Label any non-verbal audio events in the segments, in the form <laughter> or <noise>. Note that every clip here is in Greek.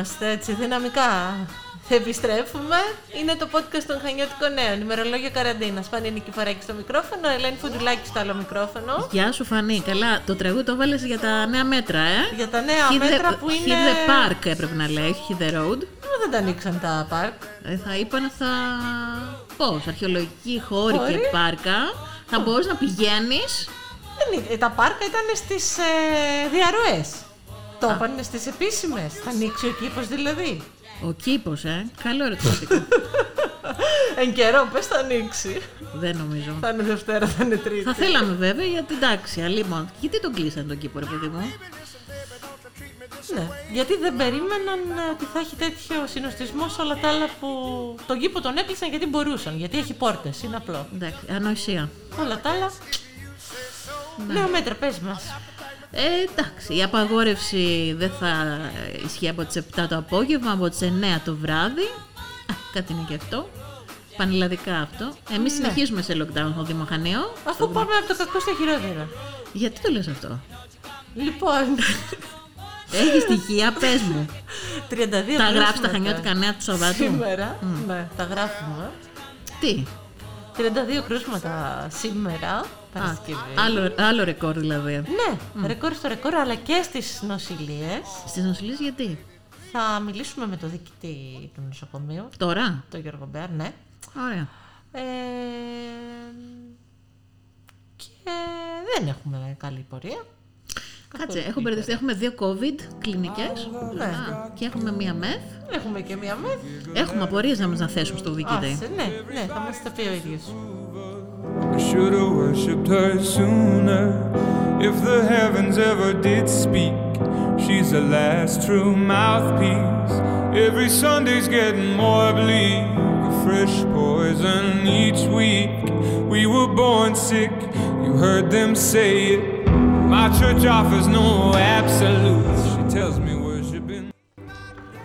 είμαστε έτσι δυναμικά. Επιστρέφουμε. Είναι το podcast των Χανιώτικων Νέων. Ημερολόγιο καραντίνας. Φάνη Νικηφοράκη στο μικρόφωνο, Ελένη Φουντουλάκη στο άλλο μικρόφωνο. Γεια σου Φανή, καλά. Το τραγούδι το βάλες για τα νέα μέτρα, ε; Για τα νέα Hit the- μέτρα που είναι. Hit the park έπρεπε να λέει, όχι hit the road. Μα δεν τα ανοίξαν τα πάρκ. Ε, θα είπαν θα... Πώς, αρχαιολογικοί χώροι Χώροι. και πάρκα. Θα μπορείς να πηγαίνεις. Δεν είναι- Τα πάρκα ήταν στις ε, διαρροές. Το είπαν στις επίσημες. Θα ανοίξει ο κήπος δηλαδή. Ο κήπος, ε. Καλό ερωτηματικό. <laughs> Εν καιρό, πες θα ανοίξει. Δεν νομίζω. Θα είναι Δευτέρα, θα είναι Τρίτη. Θα θέλαμε βέβαια γιατί εντάξει, αλλήμον. Γιατί τον κλείσαν τον κήπο, ρε παιδί μου; Ναι, γιατί δεν περίμεναν ε, ότι θα έχει τέτοιο συνοστισμό σε όλα τα άλλα που τον κήπο τον έκλεισαν γιατί μπορούσαν. Γιατί έχει πόρτες, είναι απλό. Εντάξει, ανοησία. Όλα τα άλλα. Νέα μέτρα, πες μας. Ε, εντάξει, η απαγόρευση δεν θα ισχύει από τις 7 το απόγευμα, από τις 9 το βράδυ. Α, κάτι είναι και αυτό. Πανελλαδικά αυτό. Εμείς συνεχίζουμε σε lockdown στο Δήμο Χανίων. Ναι. Αφού πάμε από το κακό στο χειρότερο. Γιατί το λες αυτό; Λοιπόν, Έχει στοιχεία, πες μου. 32 Τα γράφεις τα κρούσματα χανιώτικα νέα του Σαββάτου; Σήμερα, ναι, τα γράφουμε. Τι; 32 κρούσματα σήμερα, Α, Παρασκευή. άλλο, άλλο ρεκόρ δηλαδή. Ναι, ρεκόρ στο ρεκόρ, αλλά και στις νοσηλίες. Στις νοσηλίες γιατί; Θα μιλήσουμε με το διοικητή του νοσοκομείου, Τώρα; τον Γιώργο Μπέρ, ναι. Ωραία. Ε, και δεν έχουμε καλή πορεία. Κάτσε, έχω μπερδευτεί. Έχουμε δύο COVID κλινικές Ναι. και έχουμε μία μεθ. Έχουμε και μία μεθ. Έχουμε απορίες να μας να θέσουμε στο διοικητή. Άσε, ναι, ναι, θα μας τα πει ο ίδιος. I should have worshipped her sooner. If the heavens ever did speak, she's the last true mouthpiece. Every Sunday's getting more bleak, a fresh poison each week. We were born sick, you heard them say it. My church offers no absolutes. She tells me.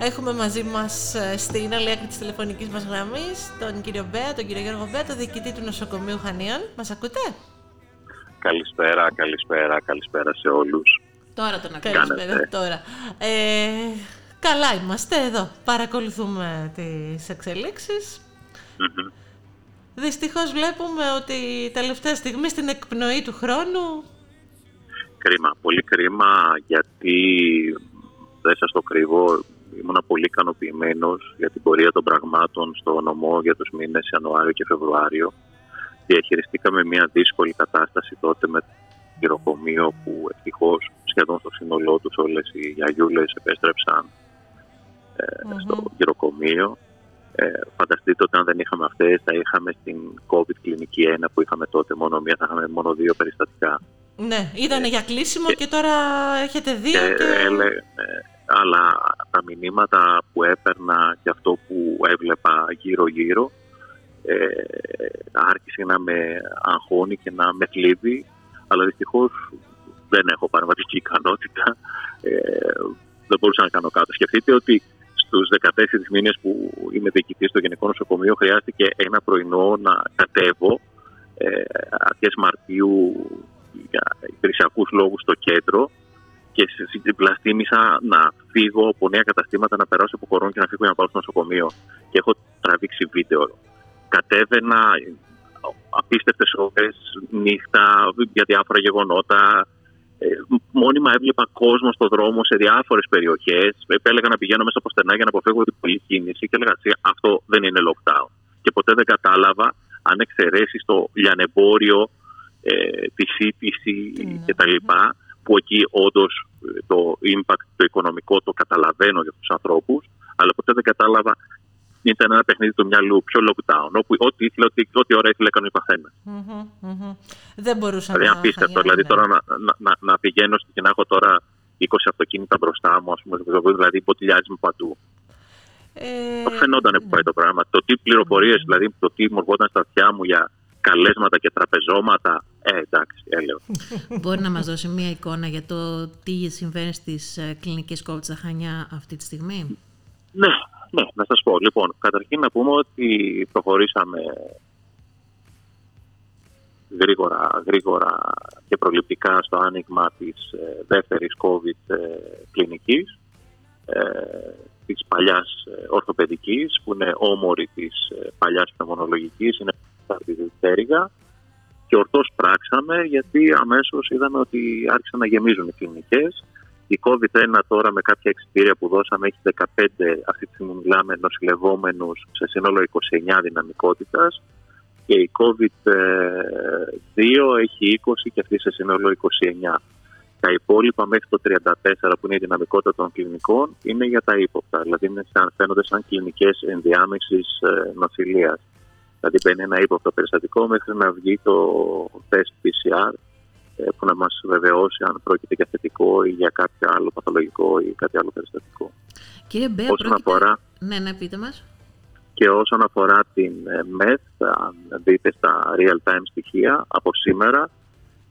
Έχουμε μαζί μας ε, στην άλλη άκρη της τηλεφωνικής μας γραμμής τον κύριο Μπέα, τον κύριο Γιώργο Μπέα, τον διοικητή του νοσοκομείου Χανίων. Μας ακούτε; Καλησπέρα, καλησπέρα, καλησπέρα σε όλους. Τώρα τον ακούω. Καλησπέρα κάνετε; τώρα. Ε, καλά είμαστε εδώ. Παρακολουθούμε τις εξελίξεις. Μμμ. Δυστυχώς βλέπουμε ότι τελευταία στιγμή στην εκπνοή του χρόνου Κρίμα, πολύ κρίμα γιατί δεν σας το κρύβω, ήμουν πολύ ικανοποιημένος για την πορεία των πραγμάτων στο νομό για τους μήνες Ιανουάριο και Φεβρουάριο. Διαχειριστήκαμε μια δύσκολη κατάσταση τότε με το γυροκομείο που ευτυχώς σχεδόν στο σύνολό τους όλες οι γιαγιούλες επέστρεψαν ε, στο γυροκομείο. Ε, φανταστείτε ότι αν δεν είχαμε αυτές θα είχαμε στην COVID κλινική 1 που είχαμε τότε μόνο μία, θα είχαμε μόνο δύο περιστατικά. ναι, ήταν για κλείσιμο και τώρα έχετε δύο Και, και... έλε- ε, αλλά τα μηνύματα που έπαιρνα και αυτό που έβλεπα γύρω-γύρω ε, άρχισε να με αγχώνει και να με θλίβει. Αλλά δυστυχώς δεν έχω παρεμβατική ικανότητα. Ε, δεν μπορούσα να κάνω κάτω. Σκεφτείτε ότι στους 14 μήνες που είμαι διοικητής στο Γενικό Νοσοκομείο χρειάστηκε ένα πρωινό να κατέβω ε, αρχές Μαρτίου για υπηρεσιακούς λόγους στο κέντρο και πλαστήμισα να φύγω από νέα καταστήματα, να περάσω από κορών και να φύγω για να πάω στο νοσοκομείο. Και έχω τραβήξει βίντεο. Κατέβαινα απίστευτες ώρες, νύχτα, για διάφορα γεγονότα. Ε, μόνιμα έβλεπα κόσμο στο δρόμο σε διάφορες περιοχές. Επέλεγα να πηγαίνω μέσα από στενά για να αποφεύγω την πολλή κίνηση και έλεγα «Τσι, αυτό δεν είναι lockdown. Και ποτέ δεν κατάλαβα αν εξαιρέσεις το λιανεμπόριο, ε, τη σύντηση κτλ. Που εκεί όντως το impact, το οικονομικό το καταλαβαίνω για τους ανθρώπους, αλλά ποτέ δεν κατάλαβα ήταν ένα παιχνίδι του μυαλού, πιο lockdown, όπου ό,τι, ήθελε, ό,τι, ό,τι ώρα ήθελε έκανε ο καθένας. Μμμ, μμμ. Δεν μπορούσα Δηλαδή, να απίστευτο. χαγιάνε, Δηλαδή, ναι. τώρα να, να, να, να πηγαίνω και να έχω τώρα 20 αυτοκίνητα μπροστά μου, ας πούμε, δηλαδή ποτηλιάζει παντού. Ε, Το φαινόταν που πάει το πράγμα. Το τι πληροφορίες, δηλαδή το τι μου ερχόταν στα αυτιά μου για καλέσματα και τραπεζώματα. Ε, εντάξει, έλεγα. <laughs> Μπορεί να μας δώσει μία εικόνα για το τι συμβαίνει στις ε, κλινικές COVID στα Χανιά αυτή τη στιγμή; Ναι, ναι, να σας πω. Λοιπόν, καταρχήν να πούμε ότι προχωρήσαμε γρήγορα, γρήγορα και προληπτικά στο άνοιγμα της ε, δεύτερης COVID ε, κλινικής ε, της παλιάς ε, ορθοπαιδικής που είναι όμορη της ε, παλιάς πνευμονολογικής, είναι τη Τέριγα και ορθώς πράξαμε γιατί αμέσως είδαμε ότι άρχισαν να γεμίζουν οι κλινικές. Η COVID-1 τώρα με κάποια εξητήρια που δώσαμε έχει 15, αυτή τη στιγμή μιλάμε, νοσηλευόμενους σε σύνολο 29 δυναμικότητας και η COVID-2 έχει 20 και αυτή σε σύνολο 29. Τα υπόλοιπα μέχρι το 34 που είναι η δυναμικότητα των κλινικών είναι για τα ύποπτα, δηλαδή είναι σαν, φαίνονται σαν κλινικές ενδιάμεσης ε, νοσηλείας. Δηλαδή μπαίνει ένα ύποπτο περιστατικό μέχρι να βγει το τεστ PCR ε, που να μας βεβαιώσει αν πρόκειται για θετικό ή για κάποιο άλλο παθολογικό ή κάτι άλλο περιστατικό. Κύριε Μπέα, Όσον πρόκειται... αφορά- Ναι, ναι, πείτε μας. Και όσον αφορά την ε, ΜΕΘ, αν δείτε στα real-time στοιχεία, από σήμερα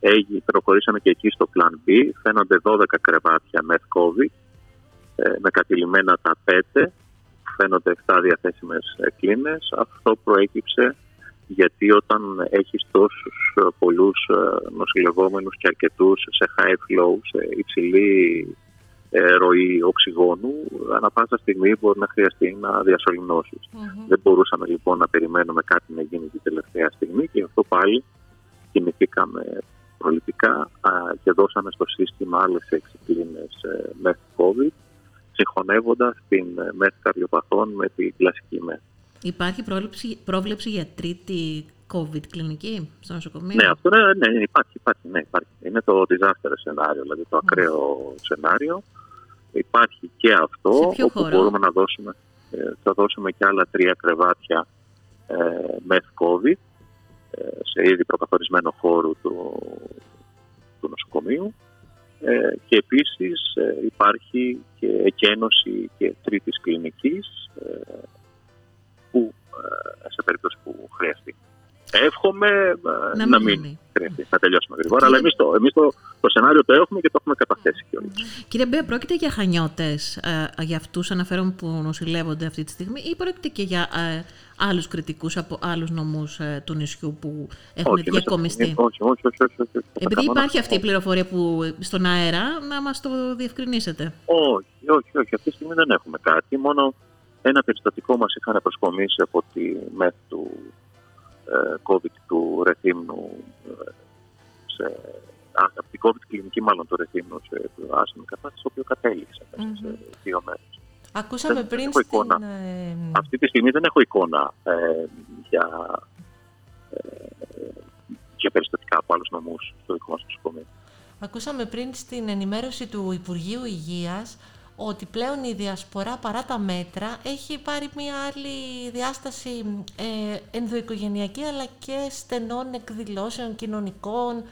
έγι- προχωρήσαμε και εκεί στο Plan B. Φαίνονται 12 κρεβάτια ΜΕΘ COVID ε, με κατηλημένα τα 5. Φαίνονται 7 διαθέσιμες ε, κλίνες. Αυτό προέκυψε γιατί όταν έχεις τόσους ε, πολλούς ε, νοσηλευόμενους και αρκετούς σε high flow, σε υψηλή ε, ροή οξυγόνου, ανά πάσα στιγμή μπορεί να χρειαστεί να διασωληνώσεις. Δεν μπορούσαμε λοιπόν να περιμένουμε κάτι να γίνει την τελευταία στιγμή και γι' αυτό πάλι κινηθήκαμε προληπτικά α, και δώσαμε στο σύστημα άλλες έξι κλίνες ε, μεθ COVID συγχωνεύοντας την ε, μεθ καρδιοπαθών με την κλασική μεθ. Υπάρχει πρόβλεψη, πρόβλεψη για τρίτη COVID κλινική στο νοσοκομείο; Ναι, αυτό ναι, ναι, υπάρχει, υπάρχει, ναι, υπάρχει. Είναι το disaster σενάριο, δηλαδή το ακραίο σενάριο. Υπάρχει και αυτό, Σε ποιο όπου χώρο; μπορούμε να δώσουμε, ε, θα δώσουμε και άλλα τρία κρεβάτια ε, μεθ COVID ε, σε ήδη προκαθορισμένο χώρο του, του νοσοκομείου. Ε, και επίσης ε, υπάρχει και εκένωση και τρίτης κλινικής ε, που, ε, σε περίπτωση που χρειαστεί. Εύχομαι ε, Να να, μην μην γίνει. χρειαστεί, να τελειώσουμε γρήγορα. Κύριε- Αλλά εμείς, το, εμείς το, το σενάριο το έχουμε και το έχουμε καταθέσει κιόλας. Κύριε Μπέα, πρόκειται για χανιώτες ε, για αυτούς αναφέρομαι που νοσηλεύονται αυτή τη στιγμή ή πρόκειται και για ε, άλλους κριτικούς από άλλους νομούς ε, του νησιού που έχουν Όχι, εμείς- διακομιστεί; Όχι, όχι, όχι. όχι, όχι, όχι. Επειδή Κανόνα- υπάρχει αυτή η πληροφορία που στον αέρα, να μας το διευκρινίσετε. Όχι, όχι, όχι. Αυτή τη στιγμή δεν έχουμε κάτι. Μόνο ένα περιστατικό μας είχαν προσκομίσει από τη ΜΕΘ του ε, COVID του Ρεθύμνου ε, σε, α, από την COVID κλινική μάλλον του Ρεθύμνου σε άσχημη κατάσταση, το οποίο κατέληξε μέσα σε δύο μέρες. Ακούσαμε Δεν πριν έχω στην... εικόνα. ε, Αυτή τη στιγμή δεν έχω εικόνα ε, για, ε, για περιστατικά από άλλους νομούς στο δικό μας νοσοκομείο. Ακούσαμε πριν στην ενημέρωση του Υπουργείου Υγείας ότι πλέον η διασπορά παρά τα μέτρα έχει πάρει μια άλλη διάσταση ε, ενδοοικογενειακή αλλά και στενών εκδηλώσεων κοινωνικών.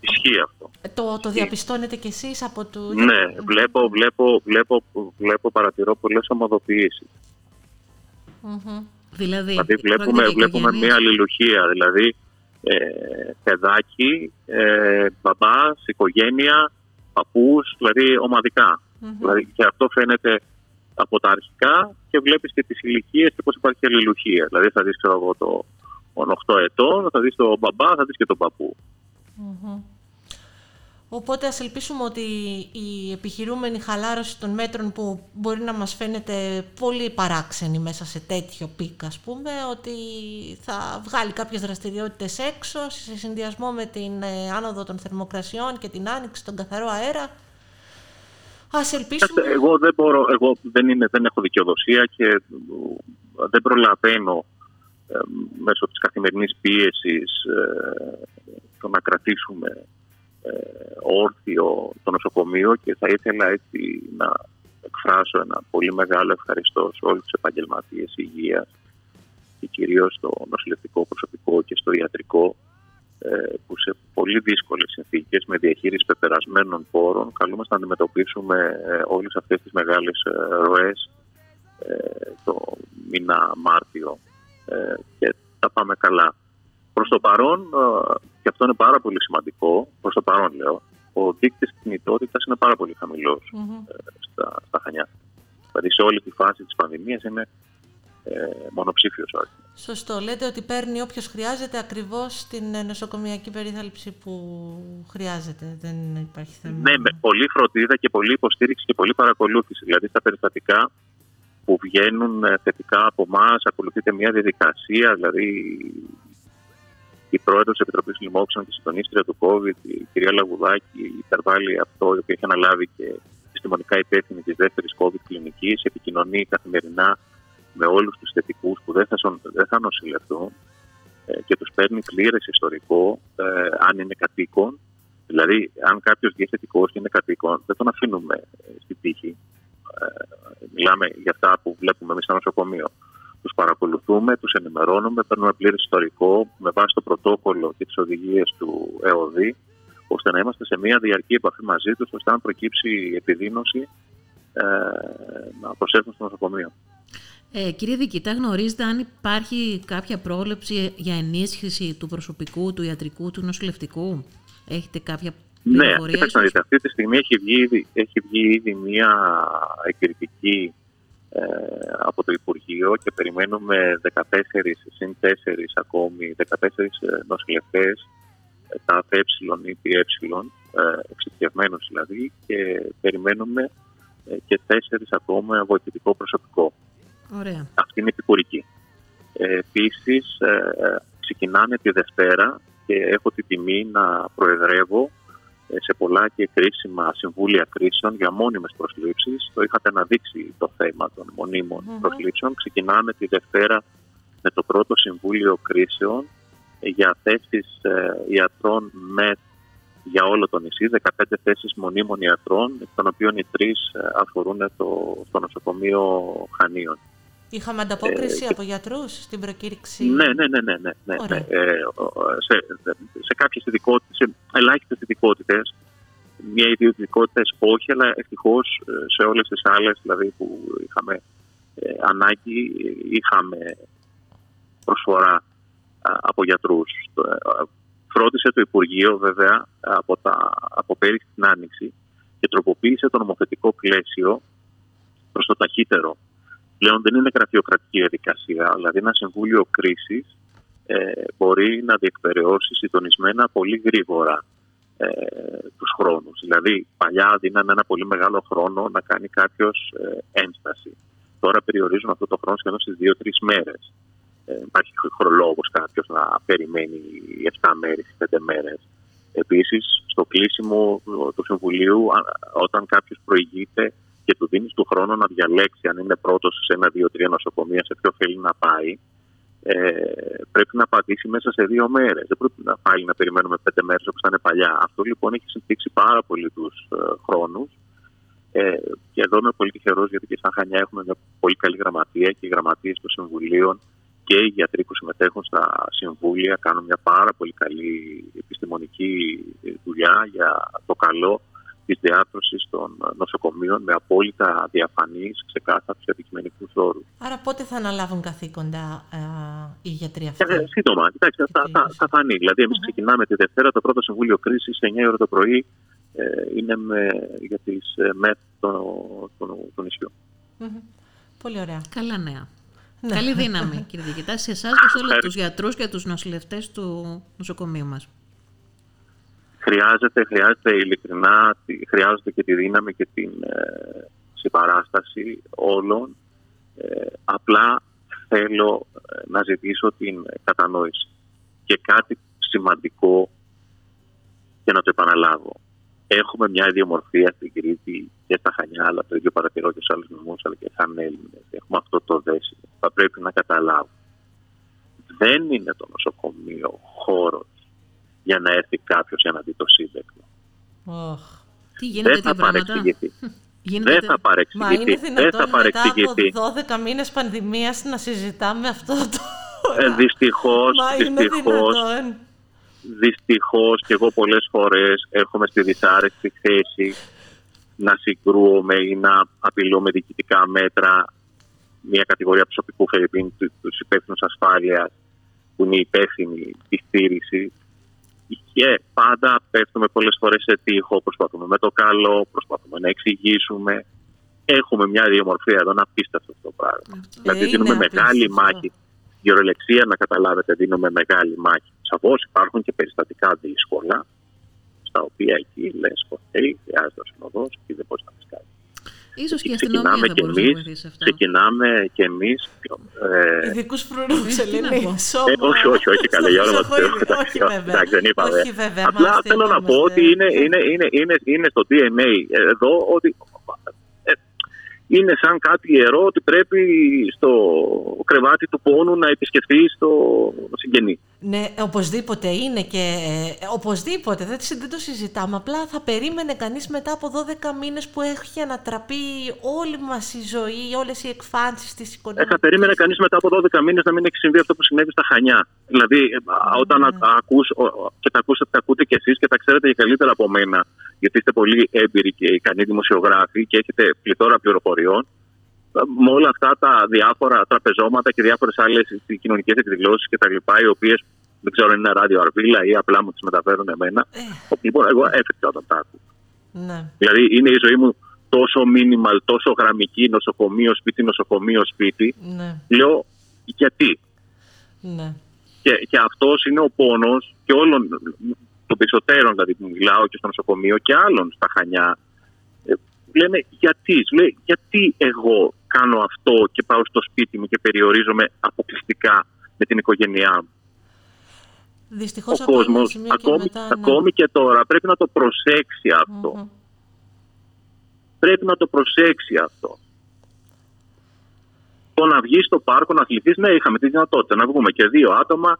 Ισχύει αυτό. Ε, Το, το διαπιστώνετε κι εσείς από του... Ναι, βλέπω, βλέπω, βλέπω, βλέπω παρατηρώ πολλές ομοδοποιήσεις. Μμμ. Δηλαδή, Δηλαδή βλέπουμε, πρόκειται για βλέπουμε οικογένειες. μια αλληλουχία, δηλαδή ε, παιδάκι, ε, μπαμπάς, οικογένεια, παππούς, δηλαδή ομαδικά. Δηλαδή, και αυτό φαίνεται από τα αρχικά και βλέπεις και τις ηλικίες και πώς υπάρχει αλληλουχία. Δηλαδή θα δεις ξέρω εγώ το, τον 8 ετών, θα δεις τον μπαμπά, θα δεις και τον παππού. Οπότε ας ελπίσουμε ότι η επιχειρούμενη χαλάρωση των μέτρων που μπορεί να μας φαίνεται πολύ παράξενη μέσα σε τέτοιο peak ας πούμε, ότι θα βγάλει κάποιες δραστηριότητες έξω σε συνδυασμό με την ε, άνοδο των θερμοκρασιών και την άνοιξη στον καθαρό αέρα. Ας ελπίσουμε... Κοιτάξτε, Εγώ δεν μπορώ, εγώ δεν, είναι, δεν έχω δικαιοδοσία και ε, δεν προλαβαίνω ε, μέσω της καθημερινής πίεσης ε, το να κρατήσουμε ε, όρθιο το νοσοκομείο και θα ήθελα έτσι να εκφράσω ένα πολύ μεγάλο ευχαριστώ σε όλους τους επαγγελματίες υγείας και κυρίως στο νοσηλευτικό προσωπικό και στο ιατρικό. ε, που σε πολύ δύσκολες συνθήκες με διαχείριση πεπερασμένων πόρων καλούμαστε να αντιμετωπίσουμε ε, όλες αυτές τις μεγάλες ε, ροές ε, το μήνα Μάρτιο ε, και τα πάμε καλά. Προς το παρόν, ε, και αυτό είναι πάρα πολύ σημαντικό, προς το παρόν λέω, ο δείκτης κινητότητας είναι πάρα πολύ χαμηλός ε, στα, στα Χανιά. Δηλαδή σε όλη τη φάση της πανδημίας είναι ε, μονοψήφιος όχι. Σωστό. Λέτε ότι παίρνει όποιος χρειάζεται ακριβώς την ε, νοσοκομιακή περίθαλψη που χρειάζεται. Δεν υπάρχει θέμα. Ναι, με πολλή φροντίδα και πολλή υποστήριξη και πολλή παρακολούθηση. Δηλαδή στα περιστατικά που βγαίνουν ε, θετικά από εμάς, ακολουθείται μια διαδικασία, δηλαδή η πρόεδρος της Επιτροπής Λοιμόξεων και συντονίστρια του COVID, η κυρία Λαγουδάκη, υπερβάλλει αυτό, η οποία έχει αναλάβει και επιστημονικά υπεύθυνη της δεύτερης COVID κλινικής, επικοινωνεί καθημερινά με όλους τους θετικούς που δεν θα, δεν θα νοσηλευτούν ε, και τους παίρνει πλήρες ιστορικό ε, αν είναι κατοίκον. Δηλαδή, αν κάποιος βγει θετικός και είναι κατοίκον, δεν τον αφήνουμε ε, στην τύχη. Ε, μιλάμε για αυτά που βλέπουμε εμείς στο νοσοκομείο. Τους παρακολουθούμε, τους ενημερώνουμε, παίρνουμε πλήρες ιστορικό με βάση το πρωτόκολλο και τις οδηγίες του ΕΟΔΗ, ώστε να είμαστε σε μια διαρκή επαφή μαζί τους, ώστε αν προκύψει επιδείνωση ε, να προσέλθουν στο νοσοκομείο. Ε, κύριε Δικητά, γνωρίζετε αν υπάρχει κάποια πρόβλεψη για ενίσχυση του προσωπικού, του ιατρικού, του νοσηλευτικού; Έχετε κάποια ναι, πληροφορία; Ναι, κοιτάξτε δείτε, αυτή τη στιγμή έχει βγει, έχει βγει ήδη μια εκρητική ε, από το Υπουργείο και περιμένουμε 14 συν 4 ακόμη, 14 νοσηλευτές, ε, τα ΑΕ ή ΠΕ, εξειδικευμένους δηλαδή, και περιμένουμε ε, και 4 ακόμα βοηθητικό προσωπικό. Ωραία. Αυτή είναι επικουρική. Ε, Επίσης, ε, ξεκινάνε τη Δευτέρα και έχω τη τιμή να προεδρεύω ε, σε πολλά και κρίσιμα συμβούλια κρίσεων για μόνιμες προσλήψεις. Το είχατε αναδείξει το θέμα των μονίμων mm-hmm. προσλήψεων. Ξεκινάμε τη Δευτέρα με το πρώτο Συμβούλιο Κρίσεων για θέσεις ιατρών με για όλο το νησί, 15 θέσεις μονίμων ιατρών, εκ των οποίων οι τρεις αφορούν το, το νοσοκομείο Χανίων. Είχαμε ανταπόκριση ε, από γιατρούς στην προκήρυξη; Ναι, ναι, ναι. ναι, ναι, ναι. Ε, σε, σε κάποιες ειδικότητες, σε ελάχιστες ειδικότητες, μια ή δύο ειδικότητες όχι, αλλά ευτυχώς ε, σε όλες τις άλλες δηλαδή, που είχαμε ε, ανάγκη, είχαμε προσφορά από γιατρούς. Φρόντισε το Υπουργείο βέβαια από, τα, από πέρυσι την Άνοιξη και τροποποίησε το νομοθετικό πλαίσιο προς το ταχύτερο πλέον δεν είναι γραφειοκρατική διαδικασία, δηλαδή ένα συμβούλιο κρίσης ε, μπορεί να διεκπαιρεώσει συντονισμένα πολύ γρήγορα ε, τους χρόνους. Δηλαδή, παλιά δίνανε ένα πολύ μεγάλο χρόνο να κάνει κάποιος ε, ένσταση. Τώρα περιορίζουν αυτό το χρόνο σχεδόν στις δύο-τρεις μέρες. Ε, υπάρχει χρολόγος κάποιος να περιμένει 7 μέρες ή 5 μέρες. Επίσης, στο κλείσιμο του Συμβουλίου, όταν κάποιος προηγείται και του δίνεις του χρόνου να διαλέξει αν είναι πρώτος σε ένα, δύο, τρία νοσοκομεία, σε ποιο θέλει να πάει, ε, πρέπει να απαντήσει μέσα σε δύο μέρες. Δεν πρέπει να πάλι να περιμένουμε πέντε μέρες όπως ήταν παλιά. Αυτό λοιπόν έχει συμπτύξει πάρα πολύ τους ε, χρόνους. Ε, και εδώ είμαι πολύ τυχερός γιατί και σαν Χανιά έχουμε μια πολύ καλή γραμματεία και οι γραμματείες των συμβουλίων και οι γιατροί που συμμετέχουν στα συμβούλια κάνουν μια πάρα πολύ καλή επιστημονική δουλειά για το καλό της διάρθρωσης των νοσοκομείων με απόλυτα διαφανείς, ξεκάθαρους και αντικειμενικούς όρους. Άρα, πότε θα αναλάβουν καθήκοντα ε, οι γιατροί αυτοί; Ε, σύντομα, κοιτάξτε, θα, θα, θα φανεί. Δηλαδή, εμείς mm-hmm. ξεκινάμε τη Δευτέρα, το πρώτο Συμβούλιο Κρίσης, 9 ώρα το πρωί, ε, είναι με, για τις ε, ΜΕΤ του νησιού. Mm-hmm. Πολύ ωραία. Καλά νέα. Ναι. Καλή δύναμη, κύριε Διοικητά, σε εσάς και σε όλους τους γιατρούς και τους νοσηλευτές του νοσοκομείου μας χρειάζεται, χρειάζεται ειλικρινά, χρειάζεται και τη δύναμη και την ε, συμπαράσταση όλων. Ε, απλά θέλω ε, να ζητήσω την κατανόηση. Και κάτι σημαντικό και να το επαναλάβω. Έχουμε μια ιδιομορφία στην Κρήτη και στα Χανιά, αλλά το ίδιο παρατηρώ και σε άλλους νομούς, αλλά και σαν Έλληνες. Έχουμε αυτό το δέσιμο. Θα πρέπει να καταλάβω. Δεν είναι το νοσοκομείο χώρο για να έρθει κάποιος για να δει το σύντεκμα. Oh. Τι γίνεται, Δεν θα παρεξηγηθεί. Δεν θα παρεξηγηθεί. Μα είναι δυνατόν μετά από 12 μήνες πανδημίας να συζητάμε αυτό το... Ε, δυστυχώς, Μα δυστυχώς, δυστυχώς και εγώ πολλές φορές έρχομαι στη δυσάρεστη θέση να συγκρούομαι ή να απειλώ με διοικητικά μέτρα μια κατηγορία προσωπικού φερειπίν του υπεύθυνους ασφάλειας που είναι υπεύθυνη τη στήριξη και πάντα πέφτουμε πολλές φορές σε τείχο. Προσπαθούμε με το καλό, προσπαθούμε να εξηγήσουμε. έχουμε μια ιδιομορφία εδώ να πίστευτο αυτό το πράγμα. Ε, δηλαδή είναι δίνουμε μεγάλη απίστευτο. μάχη. Η ορολεξία, να καταλάβετε, δίνουμε μεγάλη μάχη. Σαφώς υπάρχουν και περιστατικά δύσκολα, στα οποία εκεί λες: OK, χρειάζεται ο συνοδός και δεν μπορεί να πει κάτι. Ίσως και η Ξεκινάμε αστυνομία θα κι μπορούσε να εμείς, βοηθήσει σε αυτό. Ξεκινάμε κι εμείς. Ε, Ειδικούς φρουρούς, τι να Ελένη. πω. Σώμα. Ε, όχι, όχι, όχι, καλά, για όνομα του Θεού. Όχι, βέβαια. Εντάξει, δεν είπαμε. Όχι, βέβαια. Απλά είμαστε- θέλω να πω είμαστε- ότι είναι, είναι, είναι, είναι, είναι στο DNA εδώ ότι ε, είναι σαν κάτι ιερό ότι πρέπει στο κρεβάτι του πόνου να επισκεφθεί στο συγγενή. Ναι, οπωσδήποτε είναι και ε, οπωσδήποτε, δεν, δεν το συζητάμε. Απλά θα περίμενε κανείς μετά από 12 μήνες που έχει ανατραπεί όλη μας η ζωή, όλες οι εκφάνσεις της Ε, οικονομικής. θα περίμενε κανείς μετά από 12 μήνες να μην έχει συμβεί αυτό που συνέβη στα Χανιά. Δηλαδή, ε, όταν Ναι. α- ακούς, ο- ο- και τα ακούσατε, τα ακούτε κι εσείς και τα ξέρετε και καλύτερα από μένα, γιατί είστε πολύ έμπειροι και ικανοί δημοσιογράφοι και έχετε πληθώρα πληροφοριών. ε, Με όλα αυτά τα διάφορα τραπεζώματα και διάφορες άλλες κοινωνικές εκδηλώσεις κτλ., οι οποίες δεν ξέρω αν είναι ράδιο αρβίλα ή απλά μου τις μεταφέρουν εμένα. Ε. Λοιπόν, εγώ έφευγα όταν τα άκουγα. Ναι, Δηλαδή είναι η ζωή μου τόσο minimal, τόσο γραμμική, νοσοκομείο, σπίτι, νοσοκομείο, σπίτι. ναι, Λέω γιατί; ναι. Και, και αυτός είναι ο πόνος και όλων των περισσότερων δηλαδή που μιλάω και στο νοσοκομείο και άλλων στα Χανιά. Ε, λένε γιατί, Σου λέει, γιατί εγώ κάνω αυτό και πάω στο σπίτι μου και περιορίζομαι αποκλειστικά με την οικογένειά μου; Δυστυχώς Ο από ένα κόσμος σημείο και ακόμη, μετά, ναι. ακόμη και τώρα πρέπει να το προσέξει αυτό. Μμμ. Πρέπει να το προσέξει αυτό. Το να βγει στο πάρκο να αθληθείς, ναι, είχαμε τη δυνατότητα να βγούμε και δύο άτομα,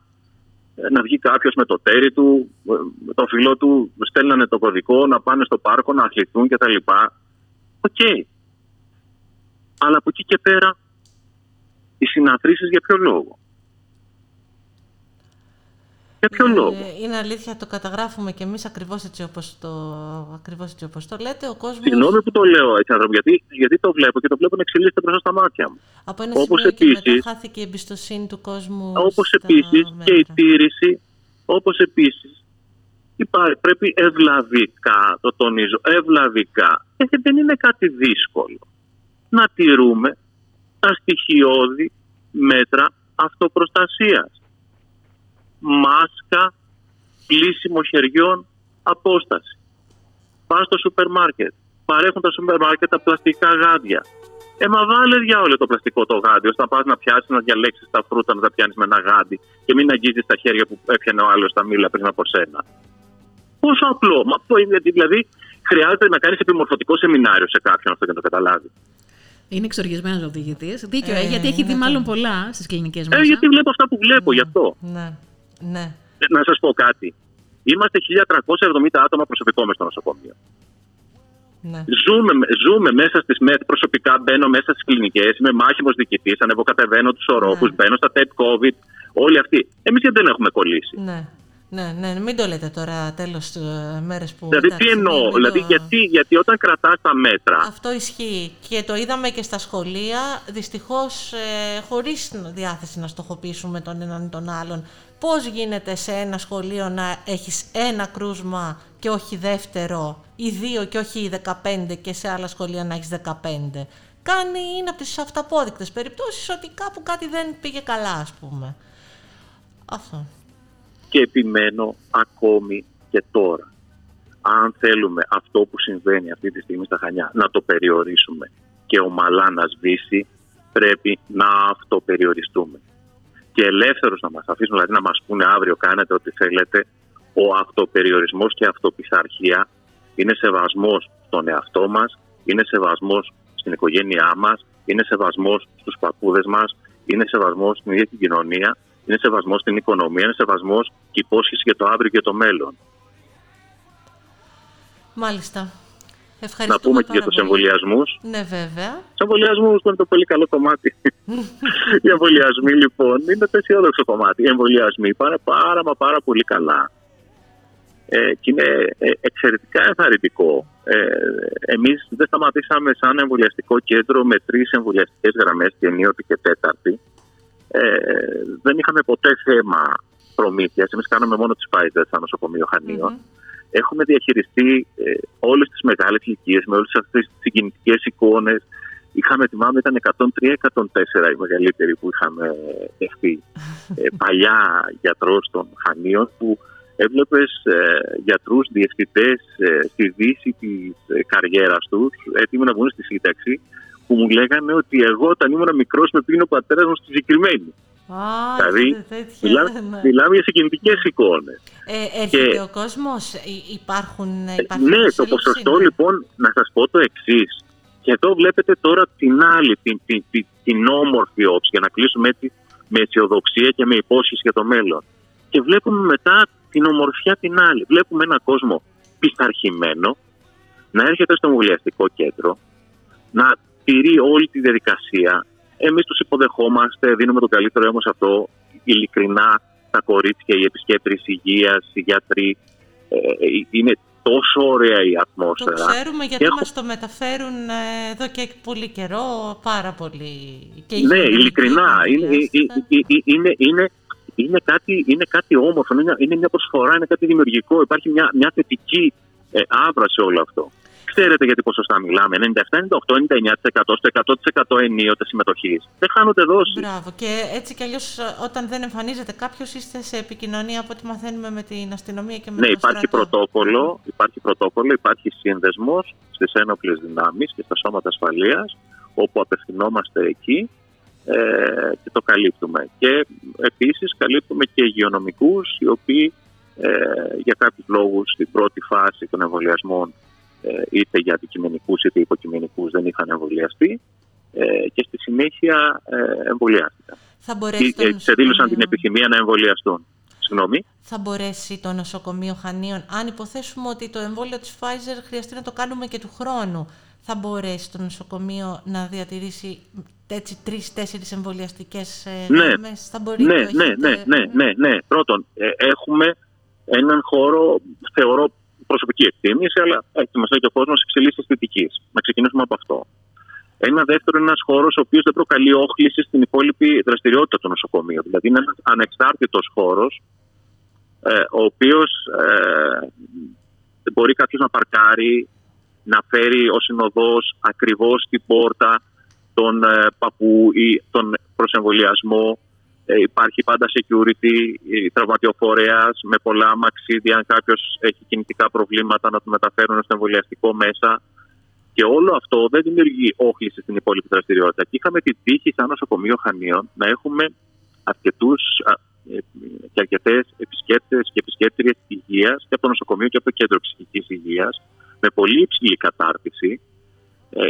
ε, να βγει κάποιος με το ταίρι του, ε, με το φίλο του, στέλνανε το κωδικό, να πάνε στο πάρκο να αθληθούν κτλ. Οκ. Αλλά από εκεί και πέρα, οι συναθροίσεις για ποιο λόγο; Για ποιο Ε, λόγο; Είναι αλήθεια, το καταγράφουμε και εμείς ακριβώς έτσι όπως το, ακριβώς έτσι όπως το λέτε. Ο κόσμος Συγγνώμη που το λέω έτσι, άνθρωπο, γιατί, γιατί το βλέπω και το βλέπω να εξελίσσεται μπροστά στα μάτια μου. από ένα όπως σημείο και μετά επίσης- χάθηκε η εμπιστοσύνη του κόσμου Όπως στα επίσης και η μέτρα. τήρηση, όπως επίσης υπάρχει, πρέπει ευλαβικά, το τονίζω, ευλαβικά, γιατί δεν είναι κάτι δύσκολο, να τηρούμε τα στοιχειώδη μέτρα αυτοπροστασίας. Μάσκα, πλήσιμο χεριών, απόσταση. Πά στο σούπερ μάρκετ. Παρέχουν τα σούπερ μάρκετ τα πλαστικά γάντια. Ε, μα βάλε διάολο το πλαστικό το γάντι, ώστε να πας να πιάσεις, να διαλέξεις τα φρούτα, να τα πιάνεις με ένα γάντι και μην αγγίζεις τα χέρια που έπιανε ο άλλος τα μήλα πριν από σένα. Πόσο απλό. Μα αυτό είναι, δηλαδή, χρειάζεται να κάνεις επιμορφωτικό σεμινάριο σε κάποιον αυτό για να το καταλάβεις. Είναι εξοργισμένος ο διηγητή. Δίκιο, Ε, ε, γιατί έχει δει είναι μάλλον το- πολλά στις κλινικές Ε, μας. γιατί βλέπω αυτά που βλέπω, γι' αυτό. Ναι, ναι. Ε, Να σας πω κάτι. Είμαστε 1370 άτομα προσωπικό μες στο νοσοκομείο. ναι. Ζούμε, ζούμε μέσα στις ΜΕΘ. Προσωπικά μπαίνω μέσα στις κλινικές. Είμαι μάχημος διοικητής. Ανεβοκατεβαίνω τους ορόφου. Ναι. Μπαίνω στα TED COVID. Όλοι αυτοί. Εμείς γιατί δεν έχουμε κολλήσει; Ναι, ναι, ναι, μην το λέτε τώρα τέλος ε, μέρες που... Δηλαδή, εντάξει, τι εννοώ; μην- μην Δηλαδή, το- γιατί, γιατί όταν κρατάς τα μέτρα. Αυτό ισχύει και το είδαμε και στα σχολεία, δυστυχώς ε, χωρίς διάθεση να στοχοποιήσουμε τον έναν ή τον άλλον. Πώς γίνεται σε ένα σχολείο να έχεις ένα κρούσμα και όχι δεύτερο ή δύο και όχι 15 και σε άλλα σχολεία να έχεις 15. Κάνει, είναι από τις αυταπόδεικτες περιπτώσεις ότι κάπου κάτι δεν πήγε καλά ας πούμε. Αυτό. Και επιμένω ακόμη και τώρα. Αν θέλουμε αυτό που συμβαίνει αυτή τη στιγμή στα Χανιά να το περιορίσουμε και ομαλά να σβήσει, πρέπει να αυτοπεριοριστούμε. Και ελεύθερος να μας αφήσουν, δηλαδή να μας πούνε αύριο κάνετε ό,τι θέλετε, ο αυτοπεριορισμός και η αυτοπιθαρχία είναι σεβασμός στον εαυτό μας, είναι σεβασμός στην οικογένειά μας, είναι σεβασμός στους παππούδες μας, είναι σεβασμός στην ίδια την κοινωνία, είναι σεβασμός στην οικονομία, είναι σεβασμός και υπόσχεση για το αύριο και το μέλλον. Μάλιστα. Να Ευχαριστούμε πούμε και για πάρα τους πολύ. εμβολιασμούς. Ναι βέβαια. Τους εμβολιασμούς που είναι το πολύ καλό κομμάτι. <laughs> Οι εμβολιασμοί λοιπόν είναι το αισιόδοξο κομμάτι. Οι εμβολιασμοί πάνε πάρα μα πάρα πολύ καλά. Ε, και είναι ε, εξαιρετικά ενθαρρυντικό. Ε, εμείς δεν σταματήσαμε σαν εμβολιαστικό κέντρο με τρεις εμβολιαστικές γραμμές, την ενίοτη και τέταρτη. Ε, δεν είχαμε ποτέ θέμα προμήθειας. Εμείς κάναμε μόνο τις Pfizer στο νοσοκομείο Χανίων. Έχουμε διαχειριστεί ε, όλες τις μεγάλες ηλικίες με όλες αυτές τις συγκινητικές εικόνες είχαμε, θυμάμαι, ήταν 103-104 η μεγαλύτερη που είχαμε δεχτεί. Ε, <laughs> παλιά γιατρός των Χανίων που έβλεπες ε, γιατρούς διευθυντές ε, στη δύση της ε, καριέρας τους, έτοιμοι να βγουν στη σύνταξη, που μου λέγανε ότι εγώ όταν ήμουν μικρός με πήγαινε ο πατέρας μου στη συγκεκριμένη. Α, Δηλαδή, τέτοια, Μιλάμε, ναι. μιλάμε για συγκινητικές εικόνες. Ε, έρχεται Και- ο κόσμος, Υ- υπάρχουν, Ε, υπάρχει ναι, το προσέλευση, ποσοστό ναι. λοιπόν, να σας πω το εξής. Και εδώ βλέπετε τώρα την άλλη, την, την, την, την όμορφη όψη, για να κλείσουμε έτσι με αισιοδοξία και με υπόσχεση για το μέλλον. Και βλέπουμε μετά την ομορφιά την άλλη. Βλέπουμε έναν κόσμο πειθαρχημένο να έρχεται στο εμβολιαστικό κέντρο, να τηρεί όλη τη διαδικασία. Εμείς τους υποδεχόμαστε, δίνουμε το καλύτερο αίμα σε αυτό, ειλικρινά τα κορίτσια, οι επισκέπτες υγείας, οι γιατροί. Ε, είναι τόσο ωραία η Το ατμόσφαιρα. ξέρουμε γιατί Έχω- μας το μεταφέρουν ε, εδώ και πολύ καιρό, πάρα πολύ. Και Ναι, υγειονομικοί ειλικρινά. και Είναι, εμβολιάστες, είναι, είναι, είναι, είναι, είναι, κάτι, είναι κάτι όμορφο, είναι μια, είναι μια προσφορά, είναι κάτι δημιουργικό. Υπάρχει μια, μια θετική ε, άβρα σε όλο αυτό. Ξέρετε γιατί ποσοστά μιλάμε. 97, 98, 99%, στο 100% ενίοτε συμμετοχή. Δεν χάνονται δόσεις. Μπράβο. Και έτσι κι αλλιώς, όταν δεν εμφανίζεται κάποιος, είστε σε επικοινωνία από ό,τι μαθαίνουμε με την αστυνομία και με Ναι, το υπάρχει στρατό. πρωτόκολλο, υπάρχει πρωτόκολλο, υπάρχει σύνδεσμος στις ένοπλες δυνάμεις και στα σώματα ασφαλείας, όπου απευθυνόμαστε εκεί ε, και το καλύπτουμε. Και επίσης καλύπτουμε και υγειονομικούς, οι οποίοι ε, για κάποιους λόγους στην πρώτη φάση των εμβολιασμών, ε, είτε για αντικειμενικούς είτε υποκειμενικούς, δεν είχαν εμβολιαστεί ε, και στη συνέχεια ε, εμβολιάστηκαν. Θα μπορέσει, Και το ε, ξεδήλωσαν την νοσοκομείο- επιθυμία να εμβολιαστούν. Συγγνώμη. θα μπορέσει το νοσοκομείο Χανίων, αν υποθέσουμε ότι το εμβόλιο της Pfizer χρειαστεί να το κάνουμε και του χρόνου, θα μπορέσει το νοσοκομείο να διατηρήσει έτσι τρεις-τέσσερις εμβολιαστικές ε, Ναι. γραμμές. Θα μπορεί, Ναι, το ναι, έχετε- ναι, ναι, ναι, ναι. Πρώτον, ε, έχουμε έναν χώρο, θεωρώ προσωπική εκτίμηση, αλλά ετοιμαστεί και ο κόσμος υψηλή αισθητική. Να ξεκινήσουμε από αυτό. Ένα δεύτερο είναι ένας χώρος ο οποίος δεν προκαλεί όχληση στην υπόλοιπη δραστηριότητα του νοσοκομείου. Δηλαδή είναι ένας ανεξάρτητος χώρος, ε, ο οποίος ε, μπορεί κάποιος να παρκάρει, να φέρει ο συνοδός ακριβώς στην πόρτα τον ε, παππού ή τον προσεμβολιασμό. Ε, υπάρχει πάντα security, ε, τραυματιοφορέας με πολλά μαξίδια αν κάποιος έχει κινητικά προβλήματα να του μεταφέρουν στο εμβολιαστικό μέσα. Και όλο αυτό δεν δημιουργεί όχληση στην υπόλοιπη δραστηριότητα. Και είχαμε την τύχη σαν νοσοκομείο Χανίων να έχουμε αρκετούς α, ε, και αρκετές επισκέπτες και επισκέπτριες υγείας και από το νοσοκομείο και από το κέντρο ψυχικής υγείας με πολύ υψηλή κατάρτιση ε,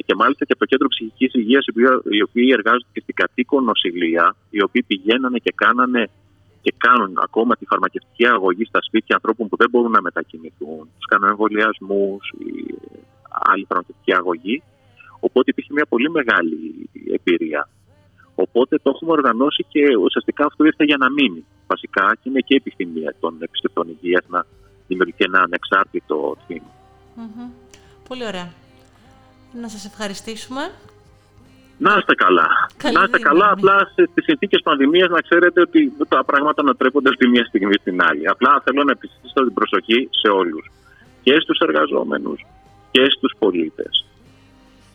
και μάλιστα και από το κέντρο ψυχικής υγείας, οι οποίοι εργάζονται και στην κατοίκον νοσηλεία, οι οποίοι πηγαίνανε και κάνανε και κάνουν ακόμα τη φαρμακευτική αγωγή στα σπίτια ανθρώπων που δεν μπορούν να μετακινηθούν, τους κάνουν εμβολιασμούς ή άλλη φαρμακευτική αγωγή. Οπότε υπήρχε μια πολύ μεγάλη εμπειρία. Οπότε το έχουμε οργανώσει και ουσιαστικά αυτό ήρθε για να μείνει. Βασικά και είναι και η επιθυμία των επισκεπτών υγείας να δημιουργεί ένα ανεξάρτητο τμήμα. Μμμ. Πολύ ωραία. Να σας ευχαριστήσουμε. Να είστε καλά. Καλή να είστε δύναμη. καλά. Απλά στι συνθήκες πανδημίας να ξέρετε ότι τα πράγματα ανατρέπονται από τη μία στιγμή στην άλλη. Απλά θέλω να επιστήσω την προσοχή σε όλους. Και στους εργαζόμενους και στους πολίτες.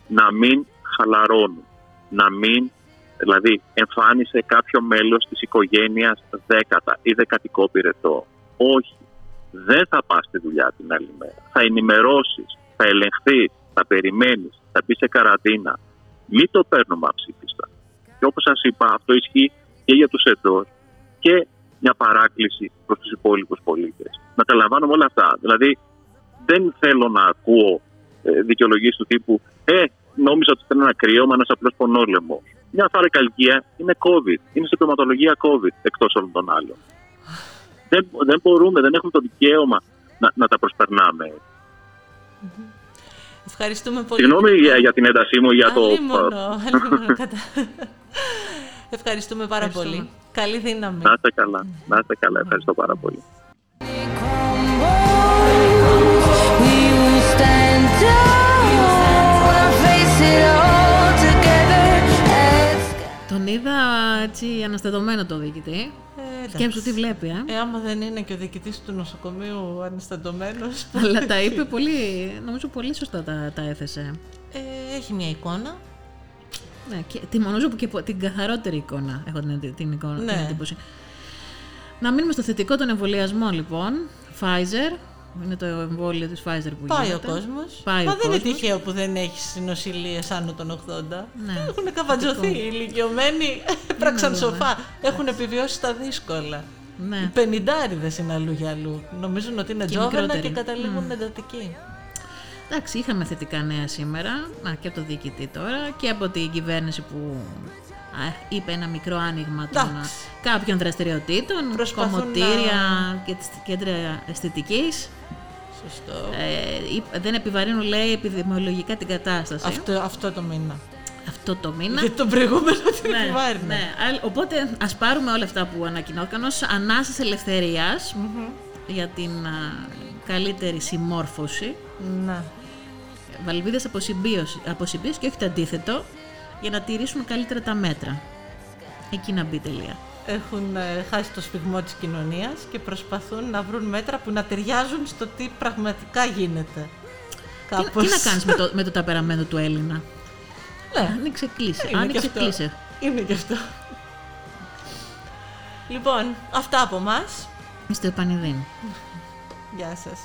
Να μην χαλαρώνουν. Να μην. Δηλαδή, εμφάνισε κάποιο μέλος της οικογένειας δέκατα ή δεκατικό πυρετό. Όχι. Δεν θα πας στη δουλειά την άλλη μέρα. Θα ενημερώσεις, θα ελεγχθείς, θα περιμένεις, θα μπεις σε καραντίνα. Μην το παίρνουμε αψήφιστα. Και όπως σας είπα, αυτό ισχύει και για τους εντός και μια παράκληση προς τους υπόλοιπους πολίτες. Να τα λαμβάνουμε όλα αυτά. Δηλαδή, δεν θέλω να ακούω ε, δικαιολογίες του τύπου «Ε, νόμιζα ότι ήταν ένα κρύωμα, ένας απλός πονόλεμος». Μια θαρακαλκία είναι COVID. Είναι σε πνευματολογία COVID εκτός όλων των άλλων. Δεν, δεν μπορούμε, δεν έχουμε το δικαίωμα να, να τα προσπερνάμε. Ευχαριστούμε πολύ. Συγγνώμη για, για την έντασή μου για το... Αλίμονο, αλίμονο, <laughs> κατα- Ευχαριστούμε πάρα Ευχαριστούμε. πολύ. Καλή δύναμη. Να είστε καλά. Να είστε καλά. Ευχαριστώ πάρα πολύ. Τον είδα έτσι αναστατωμένο το διοικητή. Ε, εντάξει. Σκέψου τι βλέπει, ε. Ε, άμα δεν είναι και ο διοικητής του νοσοκομείου ανιστατωμένος, <laughs> Αλλά τα <laughs> είπε πολύ, νομίζω πολύ σωστά τα, τα έθεσε. ε, έχει μια εικόνα. Ναι, και τη μονόζω που και πο- την καθαρότερη εικόνα έχω την, την, εικόνα, Ναι. την εντύπωση. Να μείνουμε στο θετικό των εμβολιασμών λοιπόν. Pfizer, είναι το εμβόλιο της Pfizer που Πάει ο γίνεται. κόσμος. Πάει Μα ο δεν είναι κόσμος. τυχαίο που δεν έχεις νοσηλίε άνω των 80. Ναι. Έχουν καβατζωθεί οι ηλικιωμένοι, έπραξαν σοφά. Έχουν επιβιώσει τα δύσκολα. Ναι. Οι πενιντάριδες είναι αλλού για αλλού. Νομίζουν ότι είναι Και τζόβενα μικρότεροι. και καταλήγουν εντατικοί. Εντάξει, είχαμε θετικά νέα σήμερα, να, και από το διοικητή τώρα και από την κυβέρνηση που α, είπε ένα μικρό άνοιγμα των Εντάξει. α, κάποιων δραστηριοτήτων, Προσπαθούν κομμωτήρια και τις κέντρα αισθητικής. Σωστό. Ε, είπ- δεν επιβαρύνουν, λέει, επιδημιολογικά την κατάσταση. Αυτό, αυτό το μήνα. Αυτό το μήνα. Γιατί τον προηγούμενο την ναι, επιβάρυνε. ναι. Αλ- Οπότε ας πάρουμε όλα αυτά που ανακοινώθηκαν ως ανάσες ελευθερίας για την α, καλύτερη συμμόρφωση Να. βαλβίδες αποσυμπίωσης, αποσυμπίωσης και όχι το αντίθετο για να τηρήσουν καλύτερα τα μέτρα. Εκεί να μπει τελεία. Έχουν ε, χάσει το σφιγμό της κοινωνίας και προσπαθούν να βρουν μέτρα που να ταιριάζουν στο τι πραγματικά γίνεται. Τι, τι Κάπως. να κάνεις με το, με το ταπεραμένο του Έλληνα; Ναι, Άνοιξε, κλείσε. είναι και Άνοιξε, αυτό. κλείσε. Είναι και αυτό. Λοιπόν, αυτά από μας. Είστε επανειδήν. Γεια σας.